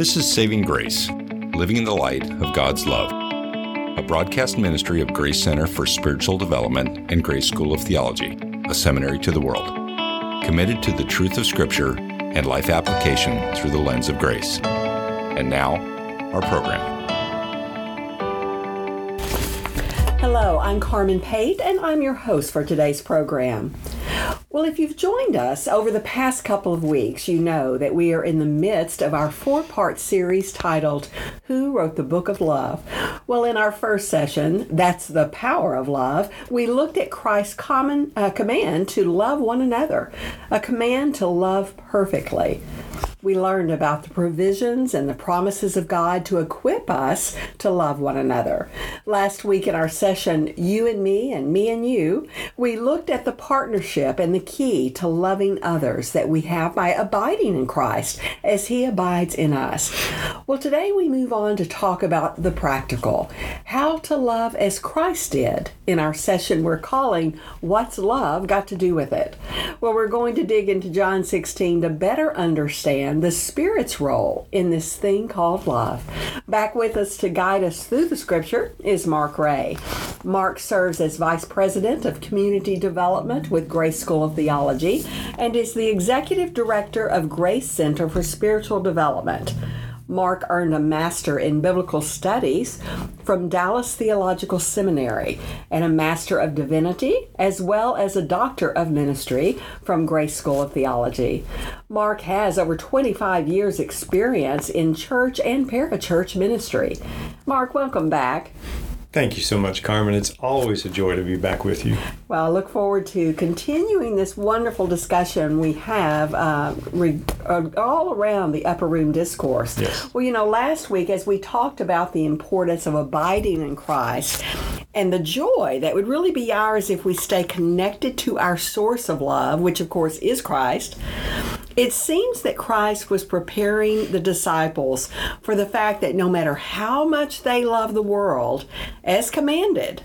This is Saving Grace, Living in the Light of God's Love, a broadcast ministry of Grace Center for Spiritual Development and Grace School of Theology, a seminary to the world, committed to the truth of Scripture and life application through the lens of grace. And now, our program. Hello, I'm Carmen Pate, and I'm your host for today's program. Well, if you've joined us over the past couple of weeks, you know that we are in the midst of our four part series titled Who Wrote the Book of Love? Well, in our first session, That's the Power of Love, we looked at Christ's common uh, command to love one another, a command to love perfectly. We learned about the provisions and the promises of God to equip us to love one another. Last week in our session, You and Me and Me and You, we looked at the partnership and the key to loving others that we have by abiding in Christ as He abides in us. Well, today we move on to talk about the practical how to love as Christ did. In our session, we're calling What's Love Got to Do with It? Well, we're going to dig into John 16 to better understand the Spirit's role in this thing called love. Back with us to guide us through the scripture is Mark Ray. Mark serves as Vice President of Community Development with Grace School of Theology and is the Executive Director of Grace Center for Spiritual Development. Mark earned a Master in Biblical Studies from Dallas Theological Seminary and a Master of Divinity, as well as a Doctor of Ministry from Grace School of Theology. Mark has over 25 years' experience in church and parachurch ministry. Mark, welcome back. Thank you so much, Carmen. It's always a joy to be back with you. Well, I look forward to continuing this wonderful discussion we have uh, re- uh, all around the upper room discourse. Yes. Well, you know, last week as we talked about the importance of abiding in Christ and the joy that would really be ours if we stay connected to our source of love, which of course is Christ. It seems that Christ was preparing the disciples for the fact that no matter how much they love the world, as commanded,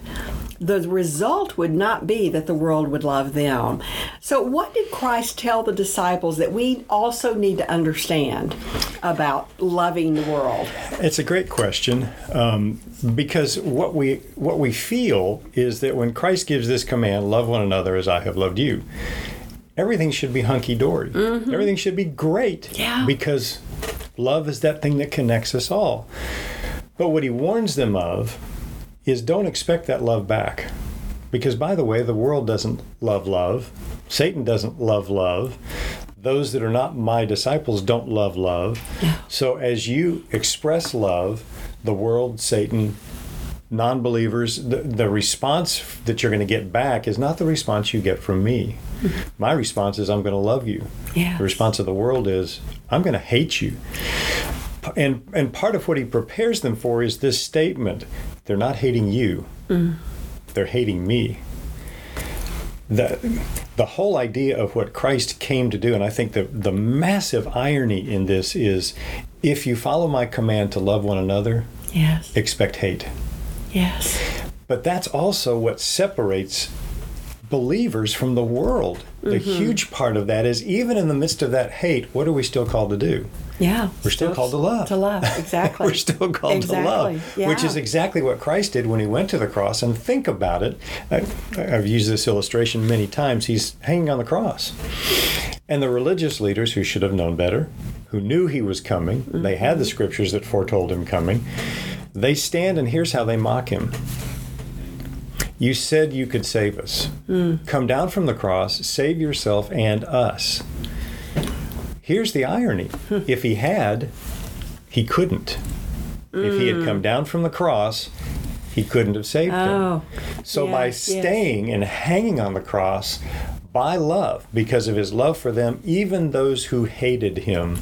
the result would not be that the world would love them. So, what did Christ tell the disciples that we also need to understand about loving the world? It's a great question um, because what we what we feel is that when Christ gives this command, "Love one another as I have loved you," everything should be hunky dory. Mm-hmm. Everything should be great. Yeah. Because love is that thing that connects us all. But what he warns them of is don't expect that love back. Because, by the way, the world doesn't love love. Satan doesn't love love. Those that are not my disciples don't love love. Yeah. So, as you express love, the world, Satan, non believers, the, the response that you're going to get back is not the response you get from me. My response is, I'm going to love you. Yes. The response of the world is, I'm going to hate you. And, and part of what he prepares them for is this statement they're not hating you, mm. they're hating me. The, the whole idea of what Christ came to do, and I think the, the massive irony in this is if you follow my command to love one another, Yes. expect hate. Yes. But that's also what separates believers from the world. The mm-hmm. huge part of that is even in the midst of that hate, what are we still called to do? Yeah. We're still called to love. To love, exactly. We're still called Exactly, to love, which is exactly what Christ did when he went to the cross. And think about it. I, I've used this illustration many times. He's hanging on the cross. And the religious leaders who should have known better, who knew he was coming, they had the mm-hmm. scriptures that foretold him coming, they stand and here's how they mock him. You said you could save us. Hmm. Come down from the cross, save yourself and us. Here's the irony hmm. if he had, he couldn't. If he had hmm. come down from the cross, he couldn't have saved Oh, them. So by yes, yes. staying and hanging on the cross, by love, because of his love for them, even those who hated him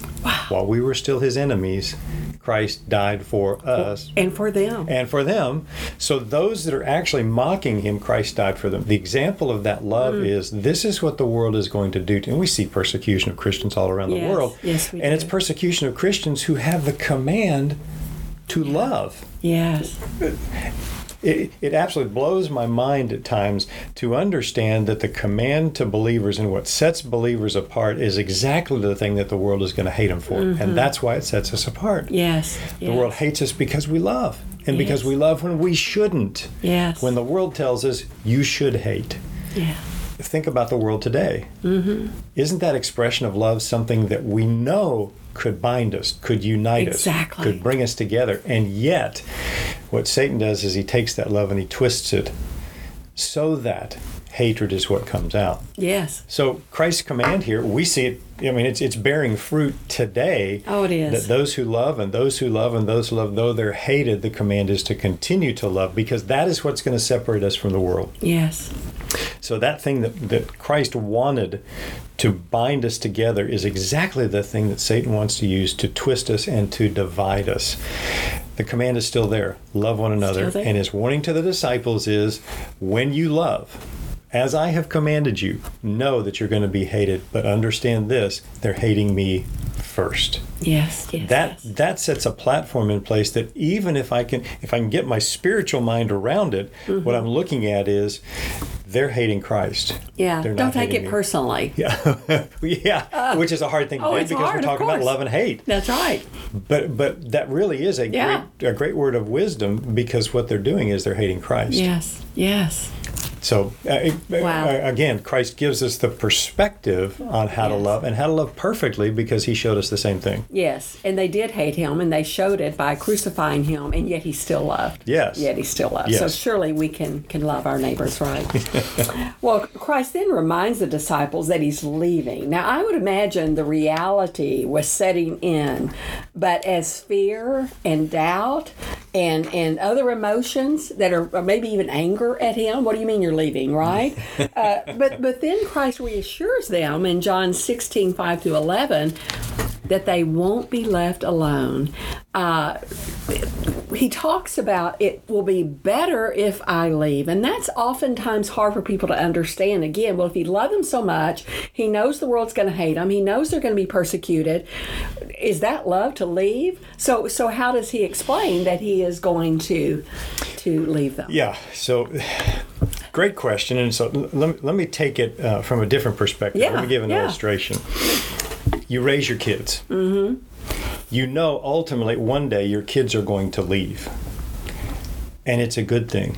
while we were still his enemies, Christ died for us and for them. and for them. So those that are actually mocking him, Christ died for them. The example of that love Mm. is this is what the world is going to do. To, and we see persecution of Christians all around the world. yes, we and it's persecution of Christians who have the command to love. Yes. It, it absolutely blows my mind at times to understand that the command to believers and what sets believers apart is exactly the thing that the world is going to hate them for. And that's why it sets us apart. Yes. The world hates us because we love, and because we love when we shouldn't. Yes. When the world tells us you should hate. Yeah. Think about the world today. Mm-hmm. Isn't that expression of love something that we know could bind us, could unite Exactly. us, could bring us together? And yet, what Satan does is he takes that love and he twists it so that hatred is what comes out. Yes. So Christ's command here, we see it. I mean, it's it's bearing fruit today. Oh, it is. That those who love and those who love and those who love, though they're hated, the command is to continue to love because that is what's going to separate us from the world. Yes. So that thing that, that Christ wanted to bind us together is exactly the thing that Satan wants to use to twist us and to divide us. The command is still there. Love one another. And his warning to the disciples is when you love, as I have commanded you, know that you're going to be hated, but understand this, they're hating me first Yes. Yes. that yes. that sets a platform in place that even if I can if I can get my spiritual mind around it, Mm-hmm. what I'm looking at is they're hating Christ. Yeah. Don't take it me. personally. Yeah, yeah, which is a hard thing to oh, do because hard, we're talking about love and hate. That's right. But but that really is a Yeah. great a great word of wisdom because what they're doing is they're hating Christ. Yes. Yes. So uh, Wow. uh, again, Christ gives us the perspective on how to love and how to love perfectly because He showed us the same thing. Yes, and they did hate him, and they showed it by crucifying him, and yet he still loved. Yes. Yet he still loved. So surely we can can love our neighbors, right? well, Christ then reminds the disciples that he's leaving. Now, I would imagine the reality was setting in, but as fear and doubt and and other emotions that are or maybe even anger at him. What do you mean you're leaving, right? uh, but but then Christ reassures them in John 16, 5 through 11 that they won't be left alone. Uh, he talks about it will be better if I leave. And that's oftentimes hard for people to understand. Again, well, if he loved them so much, he knows the world's going to hate him. He knows they're going to be persecuted. Is that love to leave? So, so how does he explain that he is going to to leave them? Yeah. So, great question. And so, let, me- let me take it uh, from a different perspective. Yeah, let me give an yeah. illustration. You raise your kids. Mm-hmm. You know, ultimately, one day your kids are going to leave, and it's a good thing.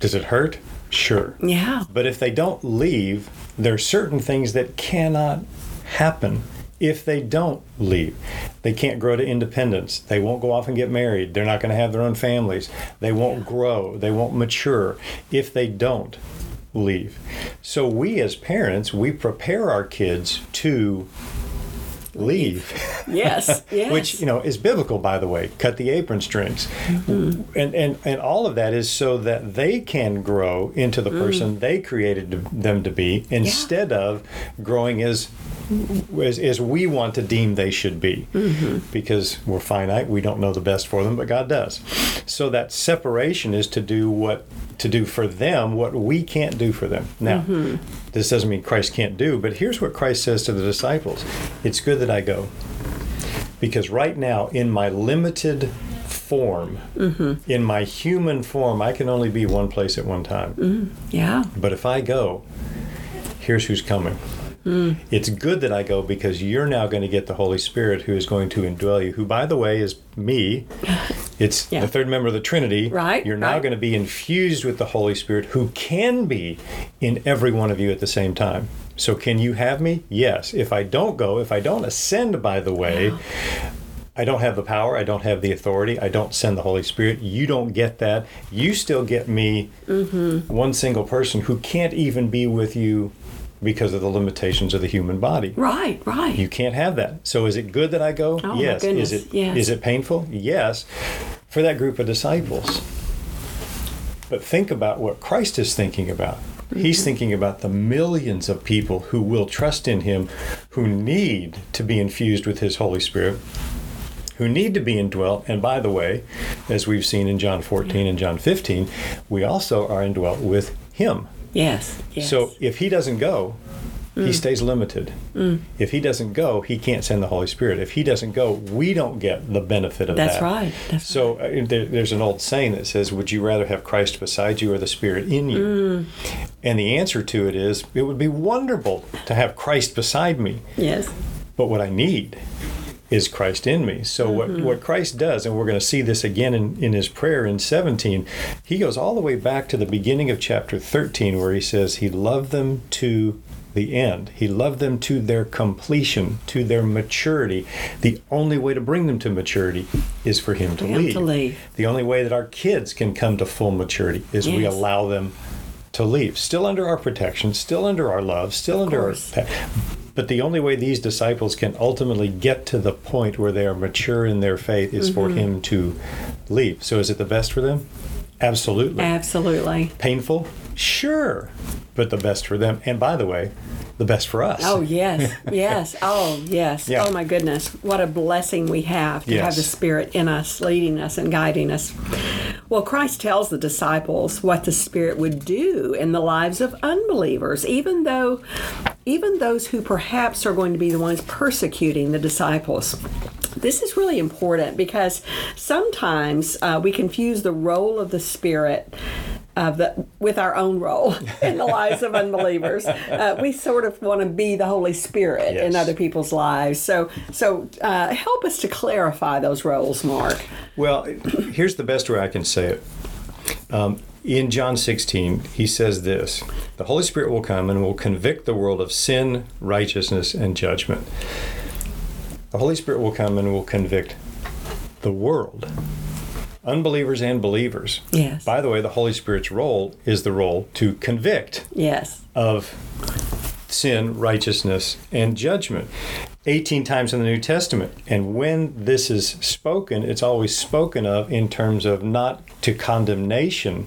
Does it hurt? Sure. Yeah. But if they don't leave, there are certain things that cannot happen if they don't leave. They can't grow to independence. They won't go off and get married. They're not going to have their own families. They won't grow. They won't mature if they don't leave. So we as parents, we prepare our kids to leave. Yes. Yes. Which you know is biblical, by the way. Cut the apron strings, Mm-hmm. and and and all of that is so that they can grow into the person Mm. they created them to be, instead of growing as, as as we want to deem they should be, Mm-hmm. because we're finite. We don't know the best for them, but God does. So that separation is to do what to do for them what we can't do for them. Now, Mm-hmm. this doesn't mean Christ can't do, but here's what Christ says to the disciples: It's good that I go because right now in my limited form in my human form i can only be one place at one time yeah. but if i go here's who's coming it's good that i go because you're now going to get the holy spirit who is going to indwell you who by the way is me it's Yeah. the third member of the trinity Right, you're now right. going to be infused with the holy spirit who can be in every one of you at the same time so can you have me yes if i don't go if i don't ascend by the way I don't have the power. I don't have the authority. I don't send the Holy Spirit. You don't get that. You still get me, Mm-hmm. one single person who can't even be with you because of the limitations of the human body. Right. Right. You can't have that. So is it good that I go? Oh, yes. Is it yes. is it painful? Yes. For that group of disciples. But think about what Christ is thinking about. Mm-hmm. He's thinking about the millions of people who will trust in him, who need to be infused with his Holy Spirit, who need to be indwelt. And by the way, as we've seen in John 14 and John 15, we also are indwelt with him. Yes. Yes. So if he doesn't go, Mm. he stays limited. If he doesn't go, he can't send the Holy Spirit. If he doesn't go, we don't get the benefit of that. That's that. right. That's so uh, there, there's an old saying that says, "Would you rather have Christ beside you or the Spirit in you?" Mm. And the answer to it is, it would be wonderful to have Christ beside me. Yes. But what I need is Christ in me. So Mm-hmm. what, what Christ does, and we're going to see this again in, in his prayer in 17, he goes all the way back to the beginning of chapter 13 where he says he loved them to the end. He loved them to their completion, to their maturity. The only way to bring them to maturity is for him to, him leave. to leave. The only way that our kids can come to full maturity is we allow them to leave, still under our protection, still under our love, still under our. course. pa- But the only way these disciples can ultimately get to the point where they are mature in their faith is for Mm-hmm. him to leave. So, is it the best for them? Absolutely. Absolutely. Painful? Sure. But the best for them. And by the way, the best for us. Oh yes, yes. Oh yes. Yeah. Oh my goodness, what a blessing we have to have the Spirit in us, leading us and guiding us. Well, Christ tells the disciples what the Spirit would do in the lives of unbelievers, even though, even those who perhaps are going to be the ones persecuting the disciples. This is really important because sometimes uh, we confuse the role of the Spirit of the, with our own role in the lives of unbelievers. Uh, we sort of want to be the Holy Spirit in other people's lives. So, so uh, help us to clarify those roles, Mark. Well, here's the best way I can say it. Um, in John 16, he says this The Holy Spirit will come and will convict the world of sin, righteousness, and judgment. The Holy Spirit will come and will convict the world, unbelievers and believers. Yes. By the way, the Holy Spirit's role is the role to convict Yes. of sin, righteousness, and judgment. 18 times in the New Testament. And when this is spoken, it's always spoken of in terms of not to condemnation,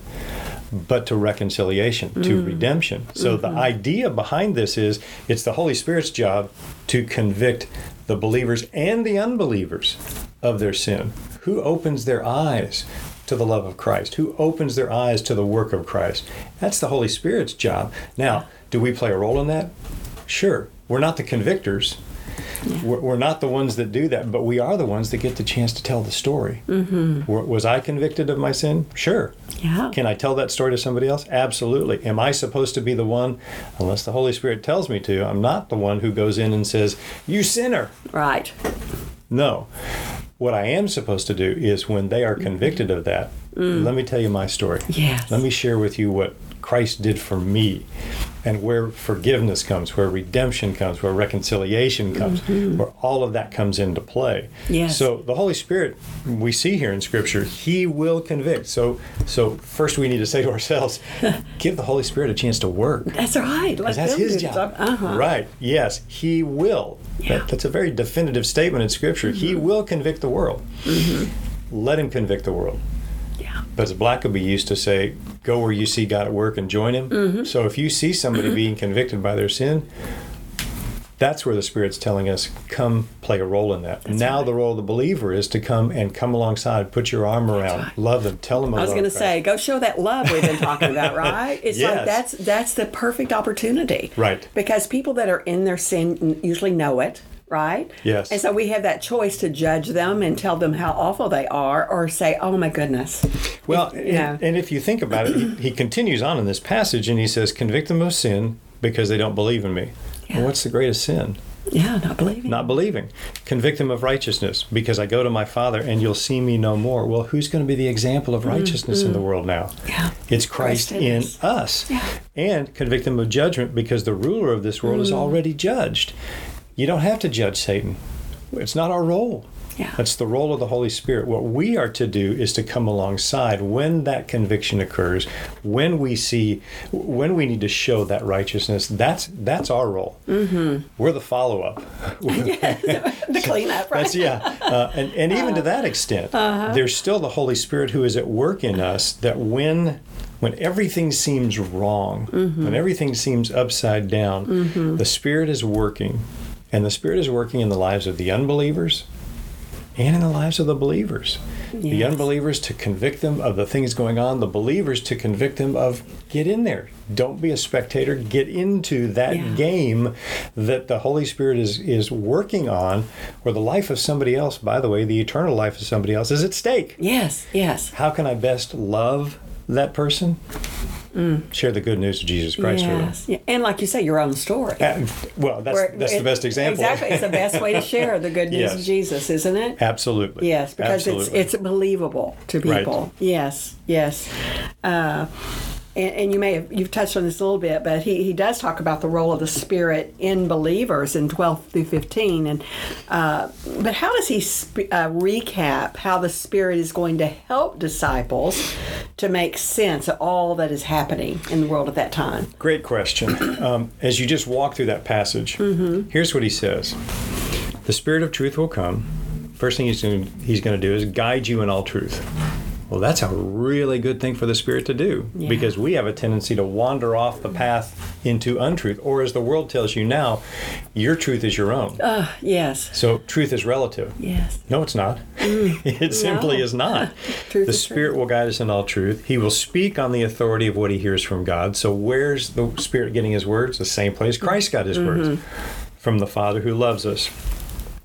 but to reconciliation, to mm. redemption. So the mm-hmm. idea behind this is it's the Holy Spirit's job to convict the believers and the unbelievers of their sin. Who opens their eyes to the love of Christ? Who opens their eyes to the work of Christ? That's the Holy Spirit's job. Now, do we play a role in that? Sure. We're not the convictors. We're, we're not the ones that do that, but we are the ones that get the chance to tell the story. Mm-hmm. Was I convicted of my sin? Sure. Yeah. Can I tell that story to somebody else? Absolutely. Am I supposed to be the one, unless the Holy Spirit tells me to? I'm not the one who goes in and says, You sinner. Right. No. What I am supposed to do is when they are convicted of that, let me tell you my story. Yes. Let me share with you what Christ did for me and where forgiveness comes, where redemption comes, where reconciliation comes, where all of that comes into play. Yes. So the Holy Spirit we see here in scripture, he will convict. So so first we need to say to ourselves, give the Holy Spirit a chance to work. That's right. Because that's his job. Uh-huh. Right. Yes, he will. Yeah. That- that's a very definitive statement in Scripture. He Mm-hmm. will convict the world. Let him convict the world. Yeah. But as Blackaby used to say, go where you see God at work and join him. Mm-hmm. So if you see somebody being convicted by their sin, that's where the Spirit's telling us, come play a role in that. now right. the role of the believer is to come and come alongside, put your arm around, right. love them, tell them I was going to say, go show that love we've been talking about, right? It's like that's that's the perfect opportunity, Right. Because people that are in their sin usually know it, right? Yes. And so we have that choice to judge them and tell them how awful they are, or say, "Oh my goodness." Well, you and, know. and if you think about it, he, he continues on in this passage and he says, Convict them of sin because they don't believe in me. Yeah. Well, what's the greatest sin? Yeah, not believing. Not believing. Convict them of righteousness because I go to my Father and you'll see me no more. Well, who's going to be the example of righteousness in the world now? Mm-hmm. Yeah. It's Christ, Christ in us. us. Yeah. And convict them of judgment because the ruler of this world is Mm. already judged. You don't have to judge Satan, it's not our role. Yeah. That's the role of the Holy Spirit. What we are to do is to come alongside when that conviction occurs, when we see, when we need to show that righteousness. That's that's our role. Mm-hmm. We're the follow up. the cleanup, right? That's yeah, uh, and and even to that extent, there's still the Holy Spirit who is at work in us. That when when everything seems wrong, when everything seems upside down, the Spirit is working, and the Spirit is working in the lives of the unbelievers and in the lives of the believers. The unbelievers to convict them of the things going on, the believers to convict them of get in there. Don't be a spectator. Get into that Yeah. game that the Holy Spirit is is working on, where the life of somebody else, by the way, the eternal life of somebody else is at stake. Yes, yes. How can I best love that person? Share the good news of Jesus Christ with them. Mm. Yeah. And like you say, your own story. Uh, Well, that's Where- that's the best example. Exactly. It's the best way to share the good news Yes. of Jesus, isn't it? Absolutely. Yes, because Absolutely. it's it's believable to Right. people. Yes, yes. Uh, and, and you may have you've touched on this a little bit, but he, he does talk about the role of the Spirit in believers in twelve through fifteen. And uh, but how does he sp- uh, recap how the Spirit is going to help disciples to make sense of all that is happening in the world at that time? Great question. Um, as you just walk through that passage, Mm-hmm. here's what he says: The Spirit of truth will come. First thing he's going he's going to do is guide you in all truth. Well, that's a really good thing for the Spirit to do Yeah. because we have a tendency to wander off the path into untruth, or as the world tells you now, your truth is your own. Uh, yes, So truth is relative. yes. No, it's not. it simply is not. Truth the Spirit truth. will guide us in all truth. He will speak on the authority of what he hears from God. So, where's the Spirit getting his words? The same place Christ got his words Mm-hmm. from the Father who loves us.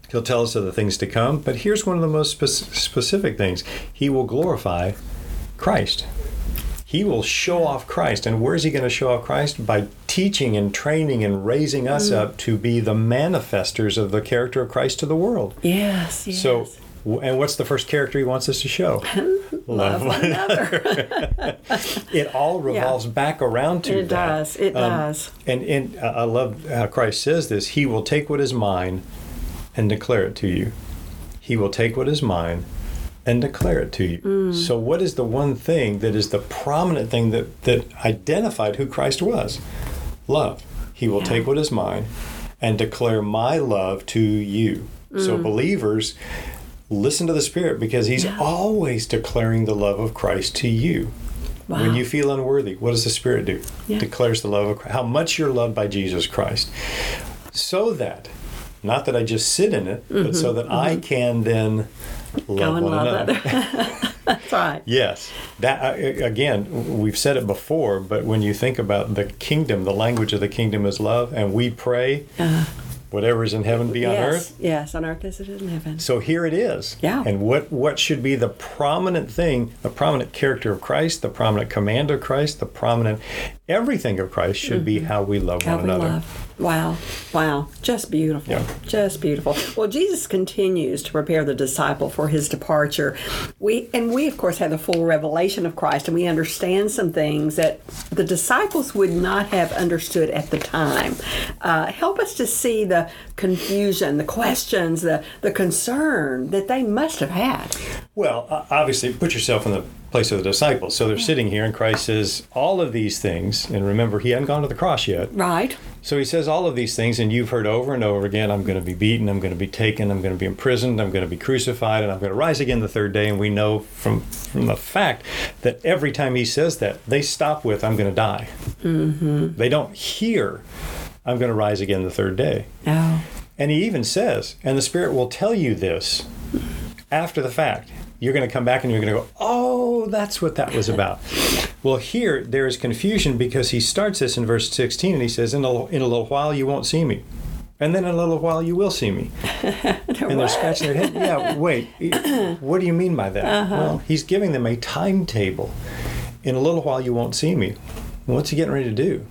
He'll tell us of the things to come, but here's one of the most spec- specific things He will glorify Christ. He will show off Christ. And where's he going to show off Christ? By teaching and training and raising us Mm. up to be the manifestors of the character of Christ to the world. Yes, yes. So, and what's the first character he wants us to show? love one another. It all revolves back around to It that. does. It Um, does. And and uh, I love how Christ says this. He will take what is mine and declare it to you. He will take what is mine and declare it to you. Mm. So, what is the one thing that is the prominent thing that that identified who Christ was? Love. He will Yeah. take what is mine and declare my love to you. So, Mm. believers. Listen to the Spirit because He's Yeah. always declaring the love of Christ to you. When you feel unworthy, what does the Spirit do? Yeah. Declares the love of Christ, how much you're loved by Jesus Christ. So that, not that I just sit in it, but so that I can then love Mm-hmm. Go and one love another. other. That's right. Yes, that uh, again, we've said it before, but when you think about the kingdom, the language of the kingdom is love, and we pray, whatever is in heaven be on yes, earth. yes, on earth as it is in heaven. So here it is. Yeah. And what what should be the prominent thing, the prominent character of Christ, the prominent command of Christ, the prominent everything of Christ should be how we love Mm-hmm. How one we another. love. Wow, wow, just beautiful, Yeah. just beautiful. Well, Jesus continues to prepare the disciple for his departure. We and we, of course, have the full revelation of Christ, and we understand some things that the disciples would not have understood at the time. Uh, help us to see the confusion, the questions, the the concern that they must have had. Well, obviously, put yourself in the place of the disciples. So they're sitting here, and Christ says all of these things. And remember, he hadn't gone to the cross yet. Right. So he says all of these things, and you've heard over and over again I'm going to be beaten, I'm going to be taken, I'm going to be imprisoned, I'm going to be crucified, and I'm going to rise again the third day. And we know from, from the fact that every time he says that, they stop with, I'm going to die. Mm-hmm. They don't hear, I'm going to rise again the third day. No. And he even says, and the Spirit will tell you this after the fact. You're going to come back and you're going to go, oh, that's what that was about. well, here there is confusion because he starts this in verse 16 and he says, in a, in a little while you won't see me. And then in a little while you will see me. and they're scratching their head. Yeah, wait, what do you mean by that? Well, he's giving them a timetable. In a little while you won't see me. What's he getting ready to do?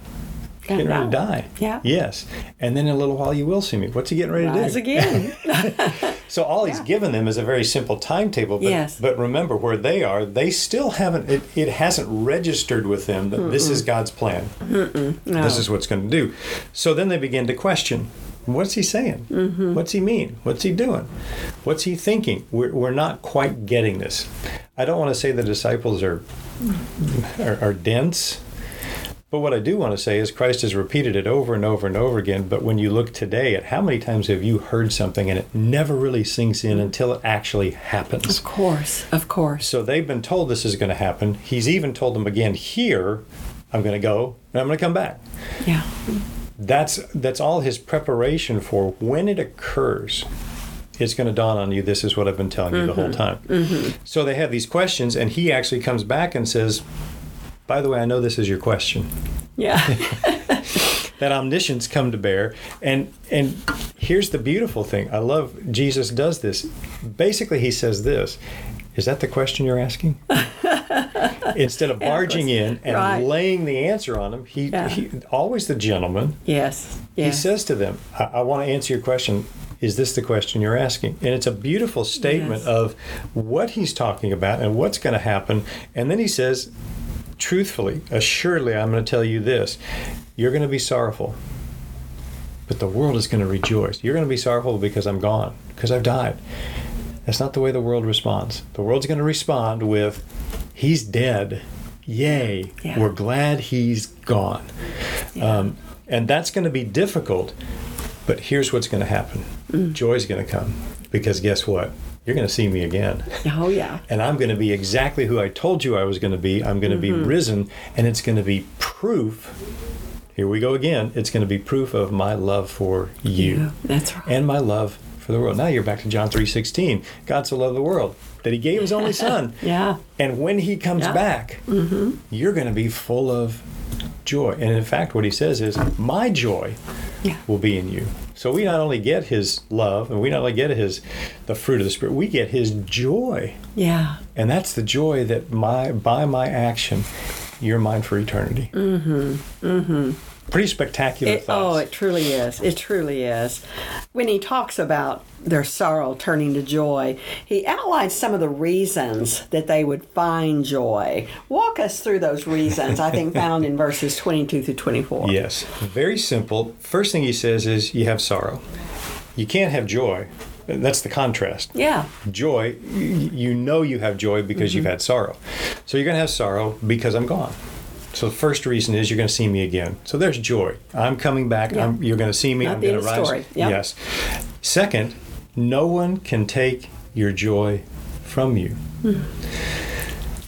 Getting ready to die. Yeah. Yes. And then in a little while you will see me. What's he getting ready to do? Again. So all he's given them is a very simple timetable. But, Yes. but remember where they are, they still haven't. It, it hasn't registered with them that this is God's plan. This is what's going to do. So then they begin to question. What's he saying? Mm-hmm. What's he mean? What's he doing? What's he thinking? We're, we're not quite getting this. I don't want to say the disciples are, are, are dense, but what I do want to say is Christ has repeated it over and over and over again. But when you look today at how many times have you heard something and it never really sinks in until it actually happens? of course, of course. So they've been told this is going to happen. He's even told them again here, I'm going to go and I'm going to come back. Yeah. That's that's all his preparation for when it occurs. it's going to dawn on you this is what I've been telling you the whole mm-hmm. time. Mm-hmm. So they have these questions, and he actually comes back and says, By the way, I know this is your question. Yeah. That omniscience come to bear. And and here's the beautiful thing. I love Jesus does this. Basically, he says this. Is that the question you're asking? Instead of barging in and Right. laying the answer on them, he, Yeah. he always the gentleman yes. he says to them, I, I want to answer your question. Is this the question you're asking? And it's a beautiful statement Yes. of what he's talking about and what's going to happen. And then he says, truthfully, assuredly, I'm going to tell you this you're going to be sorrowful, but the world is going to rejoice. You're going to be sorrowful because I'm gone, because I've died. That's not the way the world responds. The world's going to respond with, He's dead. Yay. Yeah. We're glad he's gone. Um, and that's going to be difficult, but here's what's going to happen Mm. joy's going to come. Because guess what? You're going to see me again. Oh yeah. And I'm going to be exactly who I told you I was going to be. I'm going to Mm-hmm. be risen, and it's going to be proof. Here we go again. It's going to be proof of my love for you Yeah, that's right. and my love for the world. Now you're back to John 3:16. God so loved the world that he gave his only son. yeah. And when he comes Yeah. back, you're going to be full of joy. And in fact, what he says is, My joy Yeah. will be in you. So we not only get his love and we not only get his the fruit of the spirit, we get his joy. Yeah. And that's the joy that my by my action, you're mine for eternity. Mm-hmm. Mm-hmm. Pretty spectacular It, oh, thoughts. oh, it truly is. It truly is. When he talks about their sorrow turning to joy, he outlines some of the reasons that they would find joy. Walk us through those reasons, I think, found in verses 22 through 24. Yes, very simple. First thing he says is you have sorrow. You can't have joy. That's the contrast. Yeah. Joy, you know you have joy because you've mm-hmm. had sorrow. So you're going to have sorrow because I'm gone. So the first reason is you're going to see me again. So there's joy. I'm coming back. Yeah. I'm, you're going to see me. Not I'm going to rise. story. Yep. Yes. Second, no one can take your joy from you. Hmm.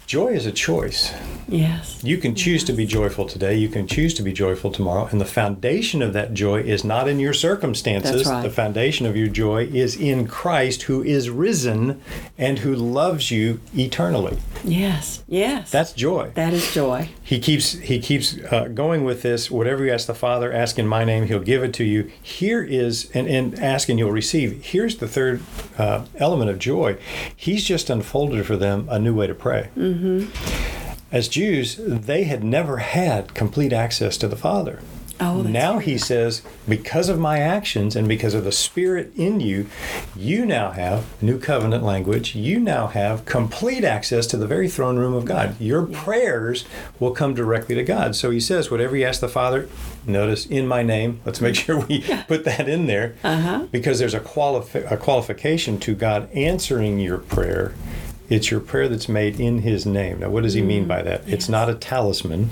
Joy is a choice. Yes. You can choose to be joyful today. You can choose to be joyful tomorrow. And the foundation of that joy is not in your circumstances. That's right. The foundation of your joy is in Christ who is risen and who loves you eternally. Yes. Yes. That's joy. that is joy. He keeps he keeps uh, going with this. Whatever you ask the Father, ask in my name, He'll give it to you. Here is and, and ask and you'll receive. Here's the third uh, element of joy. He's just unfolded for them a new way to pray. As Jews, they had never had complete access to the Father. Oh, now he says, because of my actions and because of the Spirit in you, you now have new covenant language. You now have complete access to the very throne room of God. Your prayers will come directly to God. So he says, whatever you ask the Father, notice in my name. Let's make sure we put that in there uh-huh. because there's a, qualifi- a qualification to God answering your prayer. It's your prayer that's made in His name. Now, what does He mean by that? It's not a talisman.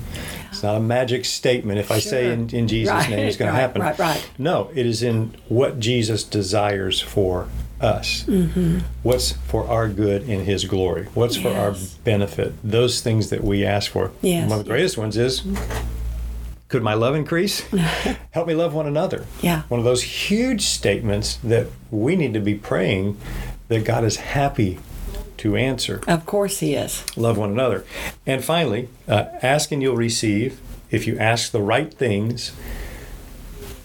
It's not a magic statement. If I say in, in Jesus' Right, name, it's going right, to happen. right, right. No, it is in what Jesus desires for us. Mm-hmm. What's for our good in His glory? What's for our benefit? Those things that we ask for. Yes, One of the greatest ones is could my love increase? Help me love one another. Yeah. One of those huge statements that we need to be praying that God is happy to answer. Of course he is. Love one another. And finally, uh, ask and you'll receive. If you ask the right things,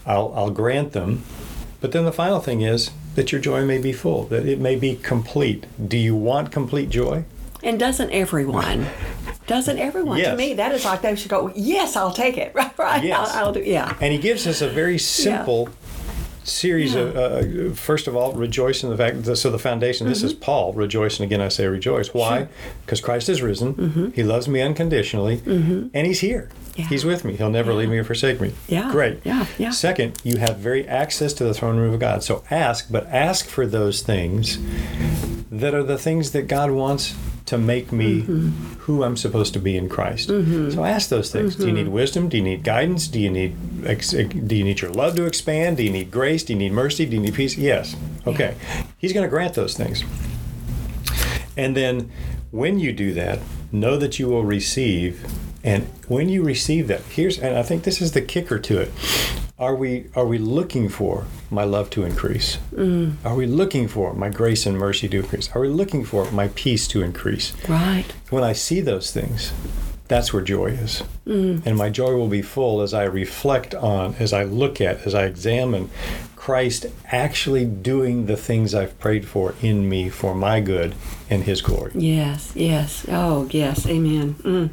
I'll, I'll grant them. But then the final thing is that your joy may be full, that it may be complete. Do you want complete joy? And doesn't everyone? Doesn't everyone? To me, that is like they should go, yes, I'll take it. Right, right. Yes. I'll, I'll do, yeah. And he gives us a very simple series of, uh, first of all, rejoice in the fact that, so the foundation, this Mm-hmm. is Paul, rejoice, and again I say rejoice. Why? Because Christ is risen, Mm-hmm. he loves me unconditionally, and he's here. Yeah. He's with me. He'll never leave me or forsake me. Yeah. Great. Yeah, yeah. Second, you have very access to the throne room of God. So ask, but ask for those things that are the things that God wants to make me Mm-hmm. who I'm supposed to be in Christ. So ask those things. Do you Mm-hmm. need wisdom? Do you need guidance? Do you need ex- do you need your love to expand? Do you need grace? Do you need mercy? Do you need peace? Yes. Okay. He's going to grant those things. And then when you do that, know that you will receive. And when you receive that, here's, and I think this is the kicker to it. are we are we looking for my love to increase? Mm. Are we looking for my grace and mercy to increase? Are we looking for my peace to increase? Right. When I see those things, that's where joy is. Mm. And my joy will be full as I reflect on, as I look at, as I examine Christ actually doing the things I've prayed for in me for my good and His glory. Yes, yes. Oh, yes. Amen. Mm.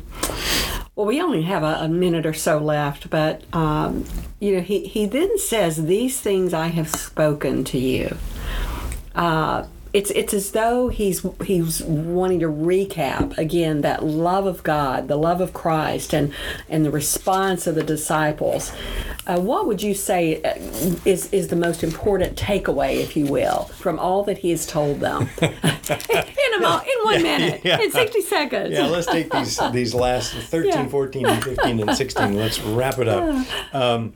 Well, we only have a, a, minute or so left, but um, you know, he, he then says, "These things I have spoken to you." Uh, it's it's as though he's he's wanting to recap again that love of God, the love of Christ, and and the response of the disciples. Uh, what would you say uh, is is the most important takeaway, if you will, from all that he has told them in a mo- in one Yeah, minute, yeah. in sixty seconds? Yeah, let's take these these last 13, Yeah. 14, and 15, and 16. Let's wrap it up. Um,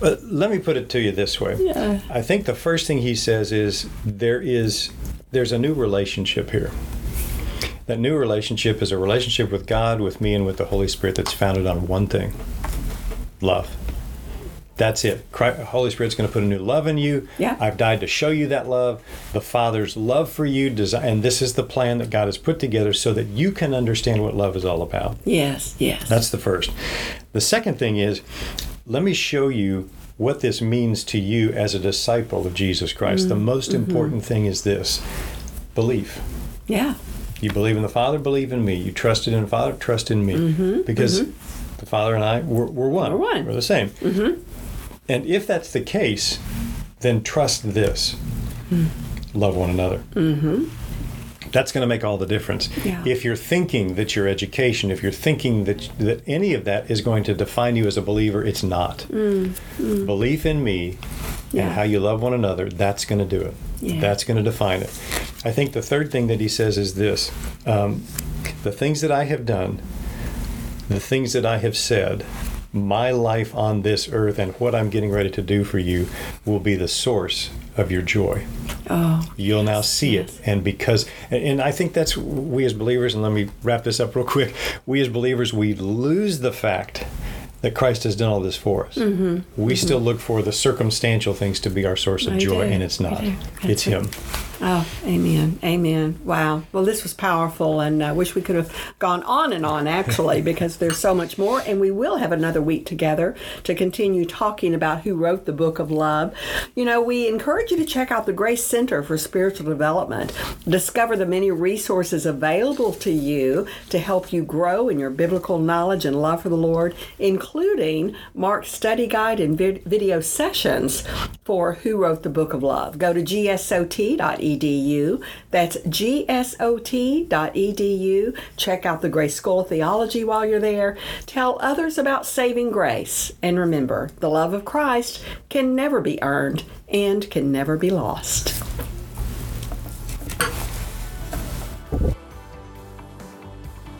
but let me put it to you this way. Yeah. I think the first thing he says is there is there's a new relationship here. That new relationship is a relationship with God, with me, and with the Holy Spirit that's founded on one thing love. That's it. Christ, Holy Spirit's going to put a new love in you. Yeah. I've died to show you that love. The Father's love for you, desi- and this is the plan that God has put together so that you can understand what love is all about. Yes, yes. That's the first. The second thing is, let me show you what this means to you as a disciple of Jesus Christ. The mm-hmm. most mm-hmm. important thing is this belief. yeah. You believe in the Father, believe in me. You trusted in the Father, trust in me. Mm-hmm. because the Father and I, we're, we're one. We're one. We're the same. And if that's the case, then trust this mm. love one another. That's going to make all the difference. Yeah. If you're thinking that your education, if you're thinking that that any of that is going to define you as a believer, it's not. Belief in me Yeah. and how you love one another, that's going to do it. Yeah. That's going to define it. I think the third thing that he says is this um, the things that I have done, the things that I have said, my life on this earth and what I'm getting ready to do for you will be the source of your joy. Oh, You'll now see it. And because, and- I think that's we as believers, and let me wrap this up real quick. We as believers, we lose the fact that Christ has done all this for us. Mm-hmm. We mm-hmm. still look for the circumstantial things to be our source of I joy, do. and it's not. It's. Him. Oh, amen. Amen. Wow. Well, this was powerful, and I wish we could have gone on and on actually, because there's so much more. And we will have another week together to continue talking about who wrote the book of love. You know, we encourage you to check out the Grace Center for Spiritual Development. Discover the many resources available to you to help you grow in your biblical knowledge and love for the Lord, including Mark's study guide and video sessions for Who Wrote the Book of Love. Go to gsot.edu. That's gsot.edu. Check out the Grace School of Theology while you're there. Tell others about saving grace. And remember, the love of Christ can never be earned and can never be lost.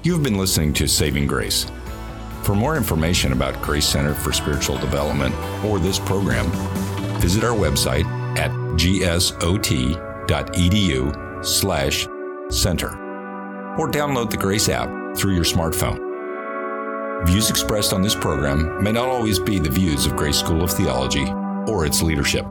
You've been listening to Saving Grace. For more information about Grace Center for Spiritual Development or this program, visit our website at gsot.edu slash center or download the Grace app through your smartphone. Views expressed on this program may not always be the views of Grace School of Theology or its leadership.